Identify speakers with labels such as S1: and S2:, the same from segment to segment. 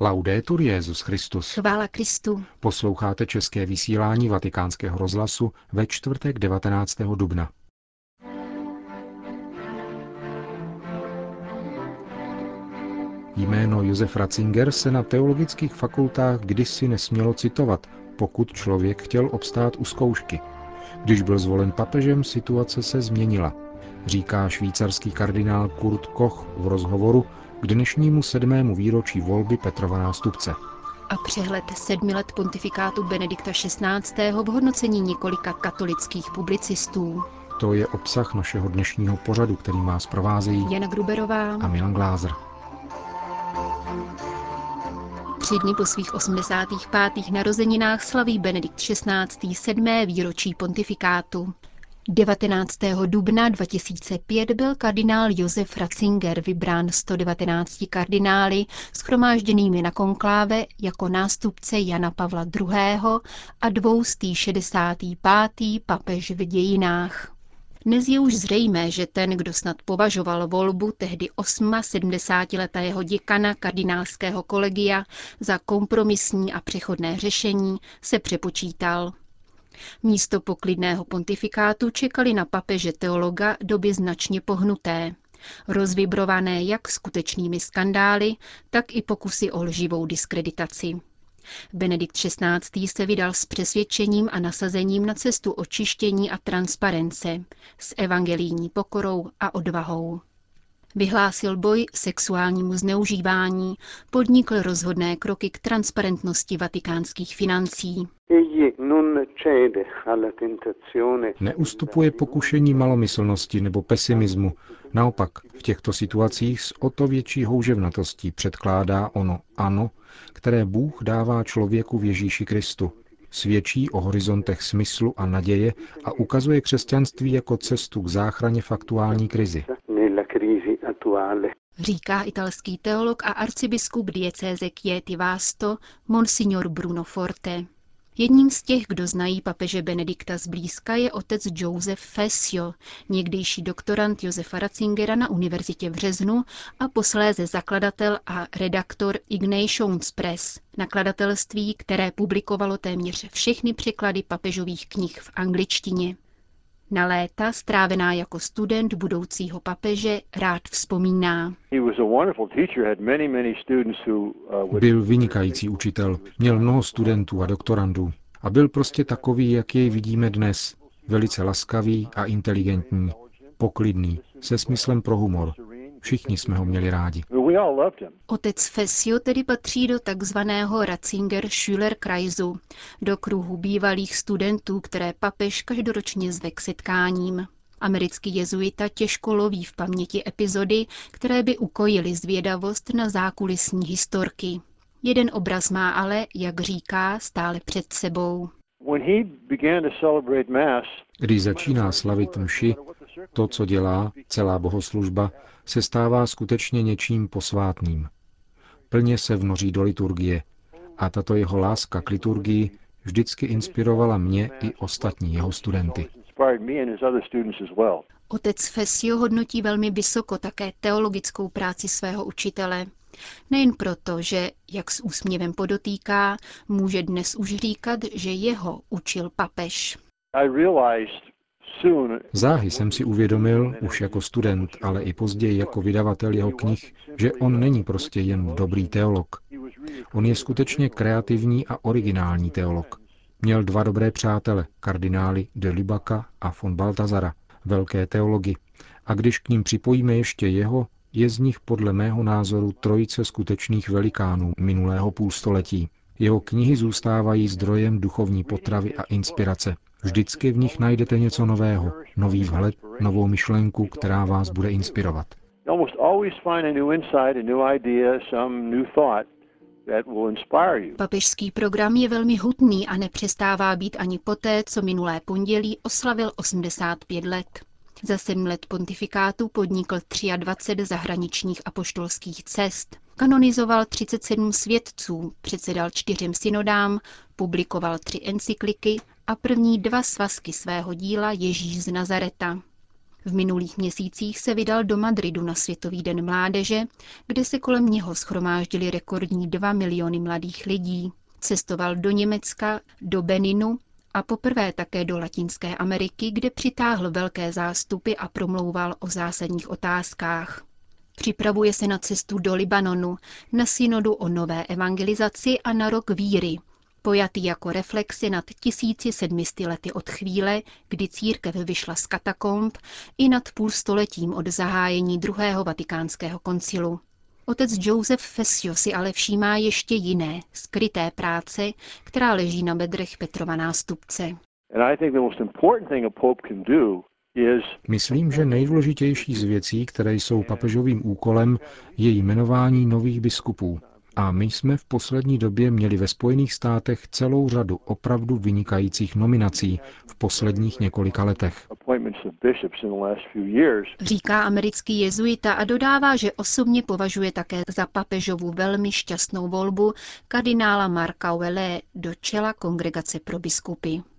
S1: Laudetur Jezus Christus.
S2: Chvála Kristu.
S1: Posloucháte české vysílání Vatikánského rozhlasu ve čtvrtek 19. dubna. Jméno Josef Ratzinger se na teologických fakultách kdysi nesmělo citovat, pokud člověk chtěl obstát u zkoušky. Když byl zvolen papežem, situace se změnila, říká švýcarský kardinál Kurt Koch v rozhovoru k dnešnímu sedmému výročí volby Petrova nástupce.
S2: A přehled sedmi let pontifikátu Benedikta XVI. v hodnocení několika katolických publicistů.
S1: To je obsah našeho dnešního pořadu, který má provázejí
S2: Jana Gruberová
S1: a Milan Glázer.
S2: Tři dny po svých 85. narozeninách slaví Benedikt XVI. sedmé výročí pontifikátu. 19. dubna 2005 byl kardinál Josef Ratzinger vybrán 119 kardinály schromážděnými na konkláve jako nástupce Jana Pavla II. a 265. papež v dějinách. Dnes je už zřejmé, že ten, kdo snad považoval volbu tehdy 78-letého děkana kardinálského kolegia za kompromisní a přechodné řešení, se přepočítal. Místo poklidného pontifikátu čekali na papeže teologa doby značně pohnuté, rozvibrované jak skutečnými skandály, tak i pokusy o lživou diskreditaci. Benedikt XVI. se vydal s přesvědčením a nasazením na cestu očištění a transparence, s evangelijní pokorou a odvahou. Vyhlásil boj sexuálnímu zneužívání, podnikl rozhodné kroky k transparentnosti vatikánských financí.
S1: Neustupuje pokušení malomyslnosti nebo pesimismu. Naopak, v těchto situacích s o to větší houževnatostí předkládá ono ano, které Bůh dává člověku v Ježíši Kristu. Svědčí o horizontech smyslu a naděje a ukazuje křesťanství jako cestu k záchraně v aktuální krizi.
S2: Říká italský teolog a arcibiskup diecéze Chieti Vasto, monsignor Bruno Forte. Jedním z těch, kdo znají papeže Benedikta zblízka, je otec Joseph Fessio, někdejší doktorant Josefa Ratzingera na univerzitě v Březnu a posléze zakladatel a redaktor Ignatius Press, nakladatelství, které publikovalo téměř všechny překlady papežových knih v angličtině. Na léta, strávená jako student budoucího papeže, rád vzpomíná.
S1: Byl vynikající učitel, měl mnoho studentů a doktorandů a byl prostě takový, jak jej vidíme dnes. Velice laskavý a inteligentní, poklidný, se smyslem pro humor. Všichni jsme ho měli rádi.
S2: Otec Fesio tedy patří do takzvaného Ratzinger Schüler Kreisu, do kruhu bývalých studentů, které papež každoročně zve k setkáním. Americký jezuita těžko loví v paměti epizody, které by ukojily zvědavost na zákulisní historky. Jeden obraz má ale, jak říká, stále před sebou.
S1: Když začíná slavit mši, to, co dělá, celá bohoslužba, se stává skutečně něčím posvátným. Plně se vnoří do liturgie a tato jeho láska k liturgii vždycky inspirovala mě i ostatní jeho studenty.
S2: Otec Fesio hodnotí velmi vysoko také teologickou práci svého učitele. Nejen proto, že, jak s úsměvem podotýká, může dnes už říkat, že jeho učil papež.
S1: Záhy jsem si uvědomil, už jako student, ale i později jako vydavatel jeho knih, že on není prostě jen dobrý teolog. On je skutečně kreativní a originální teolog. Měl dva dobré přátele, kardinály de Libaka a von Baltazara, velké teology. A když k ním připojíme ještě jeho, je z nich podle mého názoru trojice skutečných velikánů minulého půlstoletí. Jeho knihy zůstávají zdrojem duchovní potravy a inspirace. Vždycky v nich najdete něco nového, nový vhled, novou myšlenku, která vás bude inspirovat.
S2: Papežský program je velmi hutný a nepřestává být ani poté, co minulé pondělí oslavil 85 let. Za sedm let pontifikátu podnikl 23 zahraničních apoštolských cest. Kanonizoval 37 svědců, předsedal čtyřem synodám, publikoval tři encykliky a první dva svazky svého díla Ježíš z Nazareta. V minulých měsících se vydal do Madridu na Světový den mládeže, kde se kolem něho schromáždili rekordní 2 miliony mladých lidí. Cestoval do Německa, do Beninu a poprvé také do Latinské Ameriky, kde přitáhl velké zástupy a promlouval o zásadních otázkách. Připravuje se na cestu do Libanonu, na synodu o nové evangelizaci a na rok víry, pojatý jako reflexy nad 1700 lety od chvíle, kdy církev vyšla z katakomb, i nad půlstoletím od zahájení druhého vatikánského koncilu. Otec Joseph Fessio si ale všímá ještě jiné, skryté práce, která leží na bedrech Petrova nástupce.
S1: Myslím, že nejdůležitější z věcí, které jsou papežovým úkolem, je jmenování nových biskupů. A my jsme v poslední době měli ve Spojených státech celou řadu opravdu vynikajících nominací v posledních několika letech.
S2: Říká americký jezuita a dodává, že osobně považuje také za papežovu velmi šťastnou volbu kardinála Marka Welle do čela kongregace pro biskupy.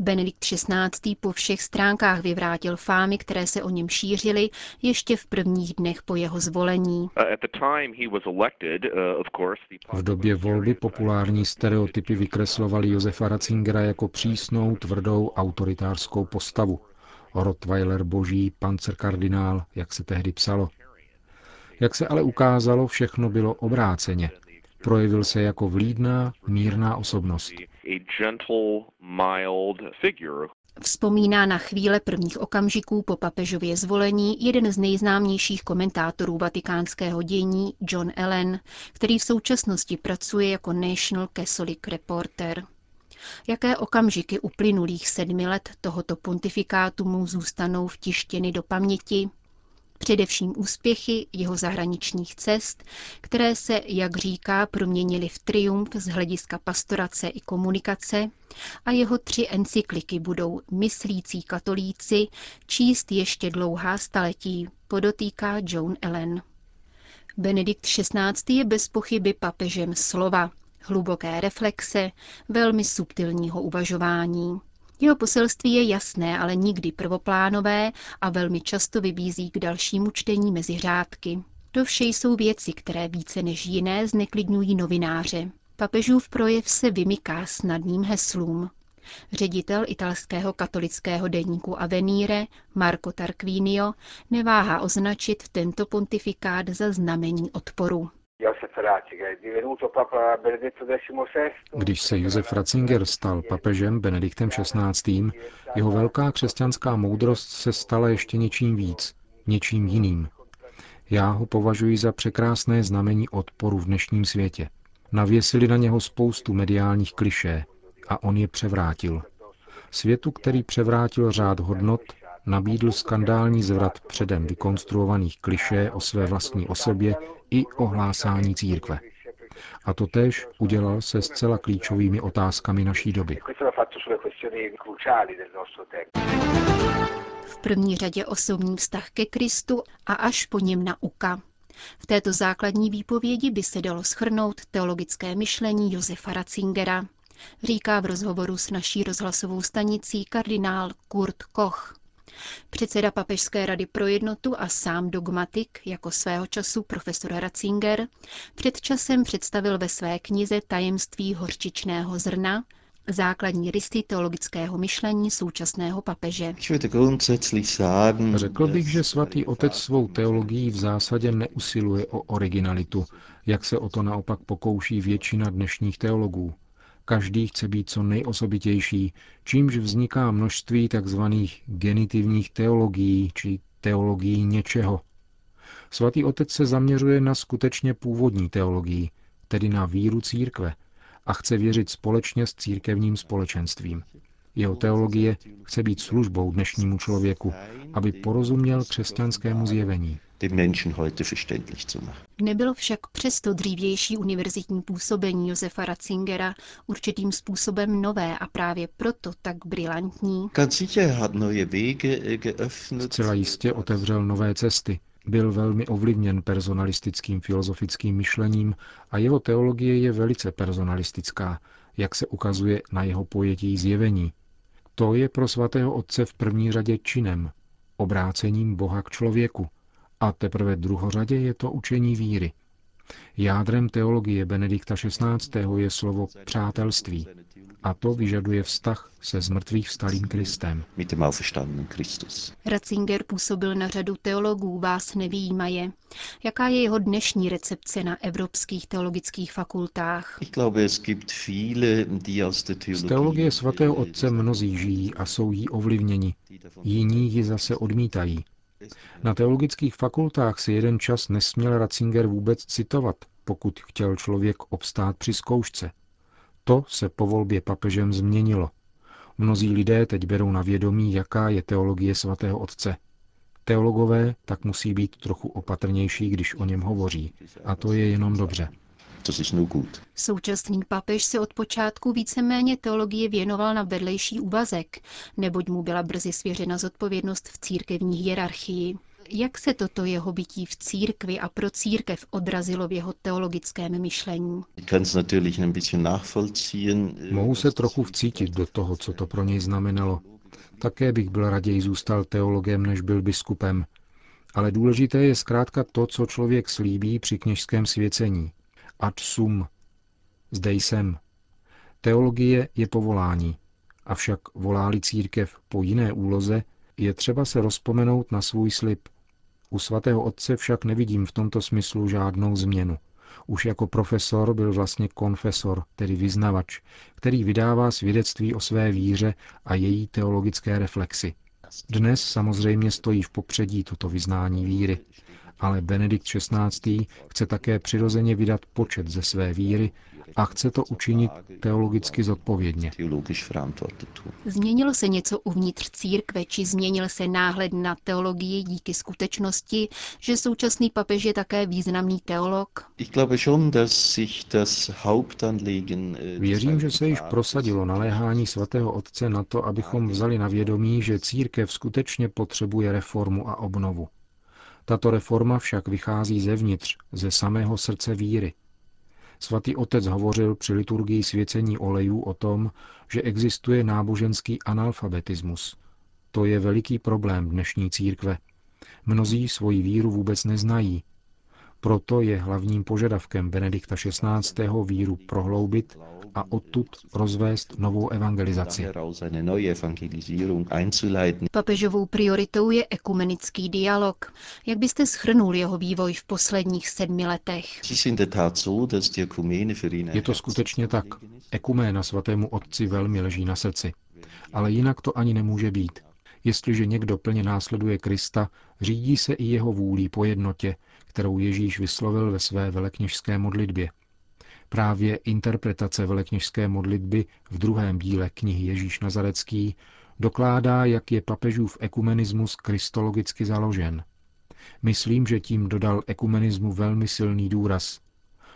S2: Benedikt XVI. po všech stránkách vyvrátil fámy, které se o něm šířily ještě v prvních dnech po jeho zvolení. Uh,
S1: v době volby populární stereotypy vykreslovali Josefa Ratzingera jako přísnou, tvrdou, autoritářskou postavu. Rottweiler boží, pancerkardinál, jak se tehdy psalo. Jak se ale ukázalo, všechno bylo obráceně. Projevil se jako vlídná, mírná osobnost.
S2: Vzpomíná na chvíle prvních okamžiků po papežově zvolení jeden z nejznámějších komentátorů vatikánského dění John Allen, který v současnosti pracuje jako National Catholic Reporter. Jaké okamžiky uplynulých sedmi let tohoto pontifikátu mu zůstanou vtištěny do paměti, Především úspěchy jeho zahraničních cest, které se, jak říká, proměnily v triumf z hlediska pastorace i komunikace a jeho tři encykliky budou myslící katolíci číst ještě dlouhá staletí, podotýká Joan Ellen. Benedikt XVI. je bez pochyby papežem slova, hluboké reflexe, velmi subtilního uvažování. Jeho poselství je jasné, ale nikdy prvoplánové a velmi často vybízí k dalšímu čtení mezi řádky. To vše jsou věci, které více než jiné zneklidňují novináře. Papežův projev se vymyká snadným heslům. Ředitel italského katolického deníku Avenire, Marco Tarquinio, neváhá označit tento pontifikát za znamení odporu.
S1: Když se Josef Ratzinger stal papežem Benediktem XVI., jeho velká křesťanská moudrost se stala ještě něčím víc, něčím jiným. Já ho považuji za překrásné znamení odporu v dnešním světě. Navěsili na něho spoustu mediálních klišé a on je převrátil. Světu, který převrátil řád hodnot, nabídl skandální zvrat předem vykonstruovaných klišé o své vlastní osobě i o hlásání církve. A to tež udělal se zcela klíčovými otázkami naší doby.
S2: V první řadě osobní vztah ke Kristu a až po něm nauka. V této základní výpovědi by se dalo schrnout teologické myšlení Josefa Ratzingera, říká v rozhovoru s naší rozhlasovou stanicí kardinál Kurt Koch. Předseda Papežské rady pro jednotu a sám dogmatik, jako svého času profesor Ratzinger, před časem představil ve své knize Tajemství horčičného zrna základní rysy teologického myšlení současného papeže.
S1: Řekl bych, že svatý otec svou teologií v zásadě neusiluje o originalitu, jak se o to naopak pokouší většina dnešních teologů. Každý chce být co nejosobitější, čímž vzniká množství tzv. genitivních teologií či teologií něčeho. Svatý otec se zaměřuje na skutečně původní teologii, tedy na víru církve, a chce věřit společně s církevním společenstvím. Jeho teologie chce být službou dnešnímu člověku, aby porozuměl křesťanskému zjevení
S3: den Menschen heute verständlich zu machen.
S2: Nebylo však přesto dřívější univerzitní působení Josefa Ratzingera určitým způsobem nové a právě proto tak brilantní?
S1: Zcela jistě otevřel nové cesty. Byl velmi ovlivněn personalistickým filozofickým myšlením a jeho teologie je velice personalistická, jak se ukazuje na jeho pojetí zjevení. To je pro svatého otce v první řadě činem, obrácením Boha k člověku, a teprve druhořadě je to učení víry. Jádrem teologie Benedikta XVI. je slovo přátelství, a to vyžaduje vztah se zmrtvých vstalým Kristem.
S2: Ratzinger působil na řadu teologů, vás nevýjímaje. Jaká je jeho dnešní recepce na evropských teologických fakultách?
S1: Z teologie svatého otce mnozí žijí a jsou jí ovlivněni. Jiní ji zase odmítají. Na teologických fakultách si jeden čas nesměl Ratzinger vůbec citovat, pokud chtěl člověk obstát při zkoušce. To se po volbě papežem změnilo. Mnozí lidé teď berou na vědomí, jaká je teologie svatého otce. Teologové tak musí být trochu opatrnější, když o něm hovoří. A to je jenom dobře.
S2: Současný papež se od počátku víceméně teologie věnoval na vedlejší úvazek, neboť mu byla brzy svěřena zodpovědnost v církevní hierarchii. Jak se toto jeho bytí v církvi a pro církev odrazilo v jeho teologickém myšlení?
S1: Mohu se trochu vcítit do toho, co to pro něj znamenalo. Také bych byl raději zůstal teologem, než byl biskupem. Ale důležité je zkrátka to, co člověk slíbí při kněžském svěcení. Ad sum. Zde jsem. Teologie je povolání. Avšak volá církev po jiné úloze, je třeba se rozpomenout na svůj slib – u svatého otce však nevidím v tomto smyslu žádnou změnu. Už jako profesor byl vlastně konfesor, tedy vyznavač, který vydává svědectví o své víře a její teologické reflexy. Dnes samozřejmě stojí v popředí toto vyznání víry, ale Benedikt XVI. chce také přirozeně vydat počet ze své víry a chce to učinit teologicky zodpovědně.
S2: Změnilo se něco uvnitř církve, či změnil se náhled na teologii díky skutečnosti, že současný papež je také významný teolog?
S1: Věřím, že se již prosadilo naléhání svatého otce na to, abychom vzali na vědomí, že církev skutečně potřebuje reformu a obnovu. Tato reforma však vychází zevnitř, ze samého srdce víry. Svatý otec hovořil při liturgii svěcení olejů o tom, že existuje náboženský analfabetismus. To je veliký problém dnešní církve. Mnozí svoji víru vůbec neznají. Proto je hlavním požadavkem Benedikta XVI. víru prohloubit a odtud rozvést novou evangelizaci.
S2: Papežovou prioritou je ekumenický dialog. Jak byste schrnul jeho vývoj v posledních sedmi letech?
S1: Je to skutečně tak. Ekuména svatému otci velmi leží na srdci. Ale jinak to ani nemůže být. Jestliže někdo plně následuje Krista, řídí se i jeho vůlí po jednotě, kterou Ježíš vyslovil ve své velekněžské modlitbě. Právě interpretace velekněžské modlitby v druhém díle knihy Ježíš Nazarecký dokládá, jak je papežův ekumenismus kristologicky založen. Myslím, že tím dodal ekumenismu velmi silný důraz.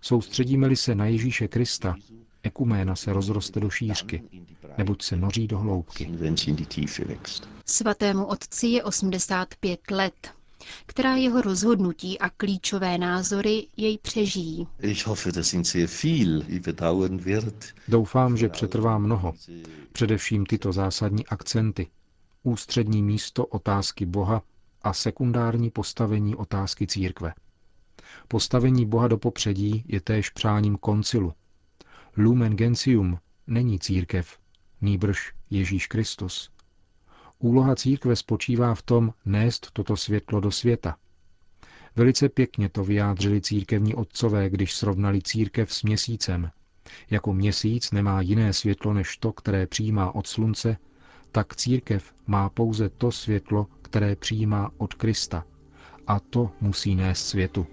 S1: Soustředíme-li se na Ježíše Krista, ekuména se rozroste do šířky, neboť se noří do hloubky.
S2: Svatému otci je 85 let která jeho rozhodnutí a klíčové názory jej přežijí.
S1: Doufám, že přetrvá mnoho, především tyto zásadní akcenty. Ústřední místo otázky Boha a sekundární postavení otázky církve. Postavení Boha do popředí je též přáním koncilu. Lumen Gentium není církev, nýbrž Ježíš Kristus. Úloha církve spočívá v tom nést toto světlo do světa. Velice pěkně to vyjádřili církevní otcové, když srovnali církev s měsícem. Jako měsíc nemá jiné světlo než to, které přijímá od slunce, tak církev má pouze to světlo, které přijímá od Krista. A to musí nést světu.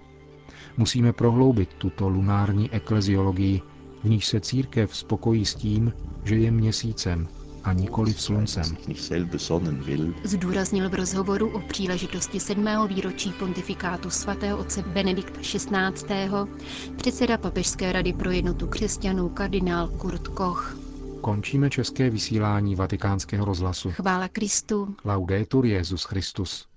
S1: Musíme prohloubit tuto lunární ekleziologii, v níž se církev spokojí s tím, že je měsícem, a nikoli sluncem.
S2: Zdůraznil v rozhovoru o příležitosti sedmého výročí pontifikátu svatého otce Benedikta XVI. předseda Papežské rady pro jednotu křesťanů kardinál Kurt Koch.
S1: Končíme české vysílání vatikánského rozhlasu.
S2: Chvála Kristu.
S1: Laudetur Jezus Christus.